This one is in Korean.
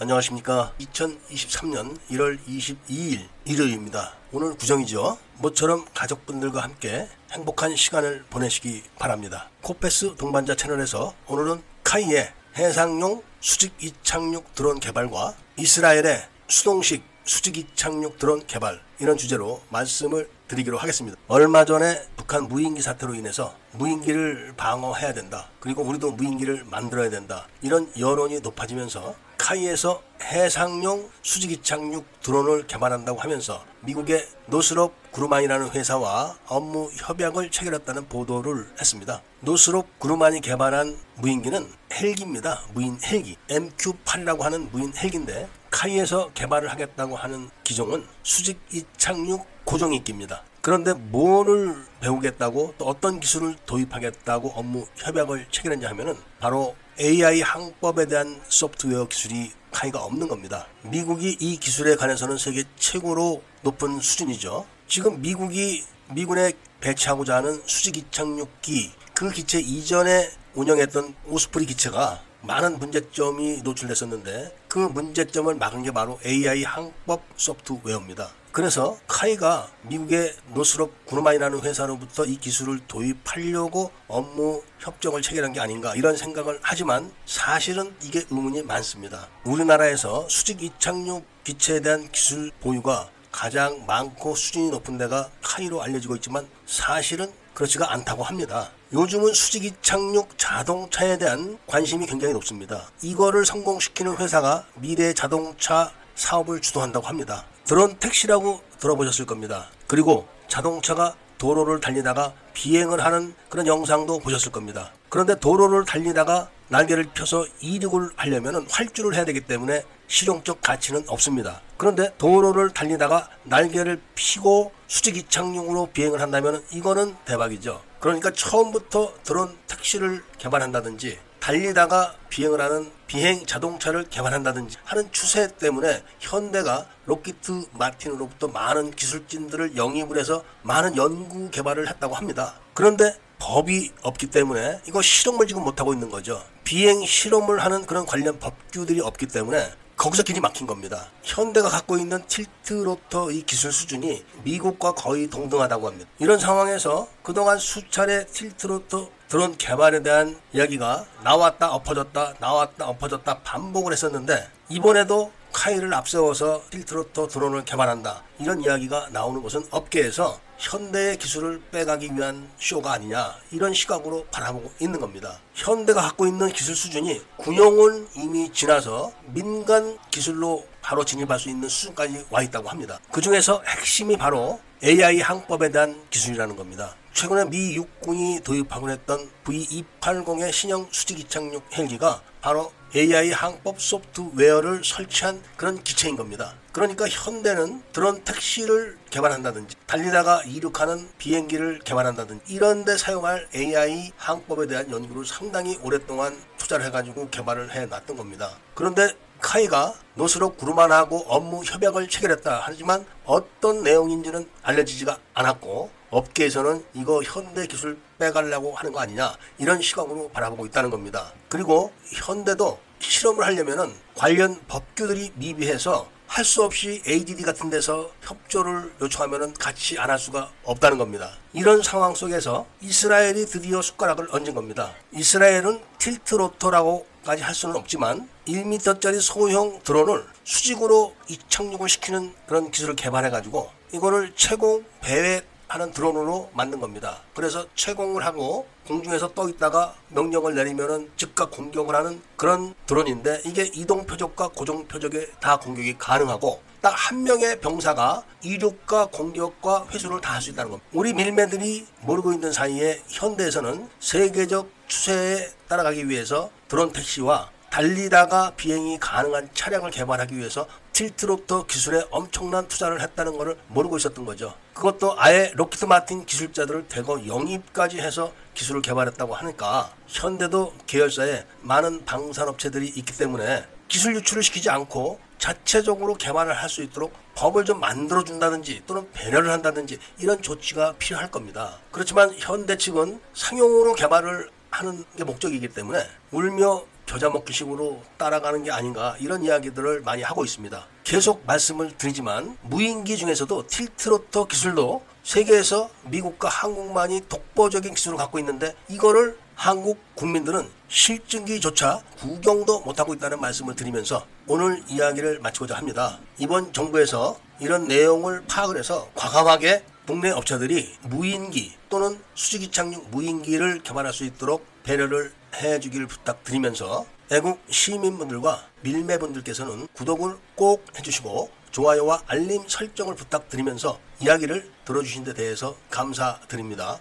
안녕하십니까. 2023년 1월 22일 일요일입니다. 오늘 구정이죠. 모처럼 가족분들과 함께 행복한 시간을 보내시기 바랍니다. 코페스 동반자 채널에서 오늘은 카이의 해상용 수직 이착륙 드론 개발과 이스라엘의 수동식 수직 이착륙 드론 개발 이런 주제로 말씀을 드리기로 하겠습니다. 얼마 전에 북한 무인기 사태로 인해서 무인기를 방어해야 된다. 그리고 우리도 무인기를 만들어야 된다. 이런 여론이 높아지면서 카이에서 해상용 수직 이착륙 드론을 개발한다고 하면서 미국의 노스롭 그루만이라는 회사와 업무 협약을 체결했다는 보도를 했습니다. 노스롭 그루만이 개발한 무인기는 헬기입니다. 무인 헬기. MQ-8이라고 하는 무인 헬기인데 카이에서 개발을 하겠다고 하는 기종은 수직 이착륙 고정익기입니다. 그런데 뭐를 배우겠다고 또 어떤 기술을 도입하겠다고 업무 협약을 체결했냐 하면은 바로 AI 항법에 대한 소프트웨어 기술이 카이가 없는 겁니다. 미국이 이 기술에 관해서는 세계 최고로 높은 수준이죠. 지금 미국이 미군에 배치하고자 하는 수직 이착륙기 그 기체 이전에 운영했던 오스프리 기체가 많은 문제점이 노출됐었는데 그 문제점을 막은 게 바로 AI 항법 소프트웨어입니다. 그래서 카이가 미국의 노스롭 구르마이라는 회사로부터 이 기술을 도입하려고 업무 협정을 체결한 게 아닌가 이런 생각을 하지만 사실은 이게 의문이 많습니다. 우리나라에서 수직 이착륙 기체에 대한 기술 보유가 가장 많고 수준이 높은 데가 카이로 알려지고 있지만 사실은 그렇지가 않다고 합니다. 요즘은 수직 이 착륙 자동차에 대한 관심이 굉장히 높습니다. 이거를 성공시키는 회사가 미래 자동차 사업을 주도한다고 합니다. 드론 택시라고 들어보셨을 겁니다. 그리고 자동차가 도로를 달리다가 비행을 하는 그런 영상도 보셨을 겁니다. 그런데 도로를 달리다가 날개를 펴서 이륙을 하려면 활주를 해야 되기 때문에 실용적 가치는 없습니다. 그런데 도로를 달리다가 날개를 피고 수직 이착륙으로 비행을 한다면 이거는 대박이죠. 그러니까 처음부터 드론 택시를 개발한다든지 달리다가 비행을 하는 비행 자동차를 개발한다든지 하는 추세 때문에 현대가 로키트 마틴으로부터 많은 기술진들을 영입을 해서 많은 연구 개발을 했다고 합니다. 그런데 법이 없기 때문에 이거 실험을 지금 못하고 있는 거죠. 비행 실험을 하는 그런 관련 법규들이 없기 때문에 거기서 길이 막힌 겁니다. 현대가 갖고 있는 tilt rotor 이 기술 수준이 미국과 거의 동등하다고 합니다. 이런 상황에서 그동안 수차례 tilt rotor 드론 개발에 대한 이야기가 나왔다 엎어졌다 나왔다 엎어졌다 반복을 했었는데 이번에도 KAI를 앞세워서 tilt rotor 드론을 개발한다 이런 이야기가 나오는 것은 업계에서 현대의 기술을 빼가기 위한 쇼가 아니냐 이런 시각으로 바라보고 있는 겁니다. 현대가 갖고 있는 기술 수준이 군용은 이미 지나서 민간 기술로 바로 진입할 수 있는 수준까지 와 있다고 합니다. 그 중에서 핵심이 바로 AI 항법에 대한 기술이라는 겁니다. 최근에 미 육군이 도입하곤 했던 V280의 신형 수직 이착륙 헬기가 바로 AI 항법 소프트웨어를 설치한 그런 기체인 겁니다. 그러니까 현대는 드론 택시를 개발한다든지 달리다가 이륙하는 비행기를 개발한다든지 이런 데 사용할 AI 항법에 대한 연구를 상당히 오랫동안 투자를 해가지고 개발을 해놨던 겁니다. 그런데 카이가 노스로 구르만하고 업무 협약을 체결했다 하지만 어떤 내용인지는 알려지지가 않았고 업계에서는 이거 현대 기술 빼가려고 하는 거 아니냐 이런 시각으로 바라보고 있다는 겁니다. 그리고 현대도 실험을 하려면은 관련 법규들이 미비해서 할 수 없이 ADD 같은 데서 협조를 요청하면은 같이 안 할 수가 없다는 겁니다. 이런 상황 속에서 이스라엘이 드디어 숟가락을 얹은 겁니다. 이스라엘은 틸트 로터라고까지 할 수는 없지만 1m짜리 소형 드론을 수직으로 이착륙을 시키는 그런 기술을 개발해 가지고 이거를 최고 배회 하는 드론으로 만든 겁니다. 그래서 채공을 하고 공중에서 떠 있다가 명령을 내리면은 즉각 공격을 하는 그런 드론인데 이게 이동 표적과 고정 표적에 다 공격이 가능하고 딱 한 명의 병사가 이륙과 공격과 회수를 다 할 수 있다는 겁니다. 우리 밀매들이 모르고 있는 사이에 현대에서는 세계적 추세에 따라가기 위해서 드론 택시와 달리다가 비행이 가능한 차량을 개발하기 위해서 틸트로터 기술에 엄청난 투자를 했다는 것을 모르고 있었던 거죠. 그것도 아예 로키트 마틴 기술자들을 대거 영입까지 해서 기술을 개발했다고 하니까 현대도 계열사에 많은 방산업체들이 있기 때문에 기술 유출을 시키지 않고 자체적으로 개발을 할 수 있도록 법을 좀 만들어 준다든지 또는 배려를 한다든지 이런 조치가 필요할 겁니다. 그렇지만 현대 측은 상용으로 개발을 하는 게 목적이기 때문에 울며 겨자 먹기 식으로 따라가는 게 아닌가 이런 이야기들을 많이 하고 있습니다. 계속 말씀을 드리지만 무인기 중에서도 틸트로터 기술도 세계에서 미국과 한국만이 독보적인 기술을 갖고 있는데 이거를 한국 국민들은 실증기조차 구경도 못하고 있다는 말씀을 드리면서 오늘 이야기를 마치고자 합니다. 이번 정부에서 이런 내용을 파악을 해서 과감하게 국내 업체들이 무인기 또는 수직이 착륙 무인기를 개발할 수 있도록 배려를 해주기를 부탁드리면서 애국 시민분들과 밀매분들께서는 구독을 꼭 해주시고 좋아요와 알림 설정을 부탁드리면서 이야기를 들어주신 데 대해서 감사드립니다.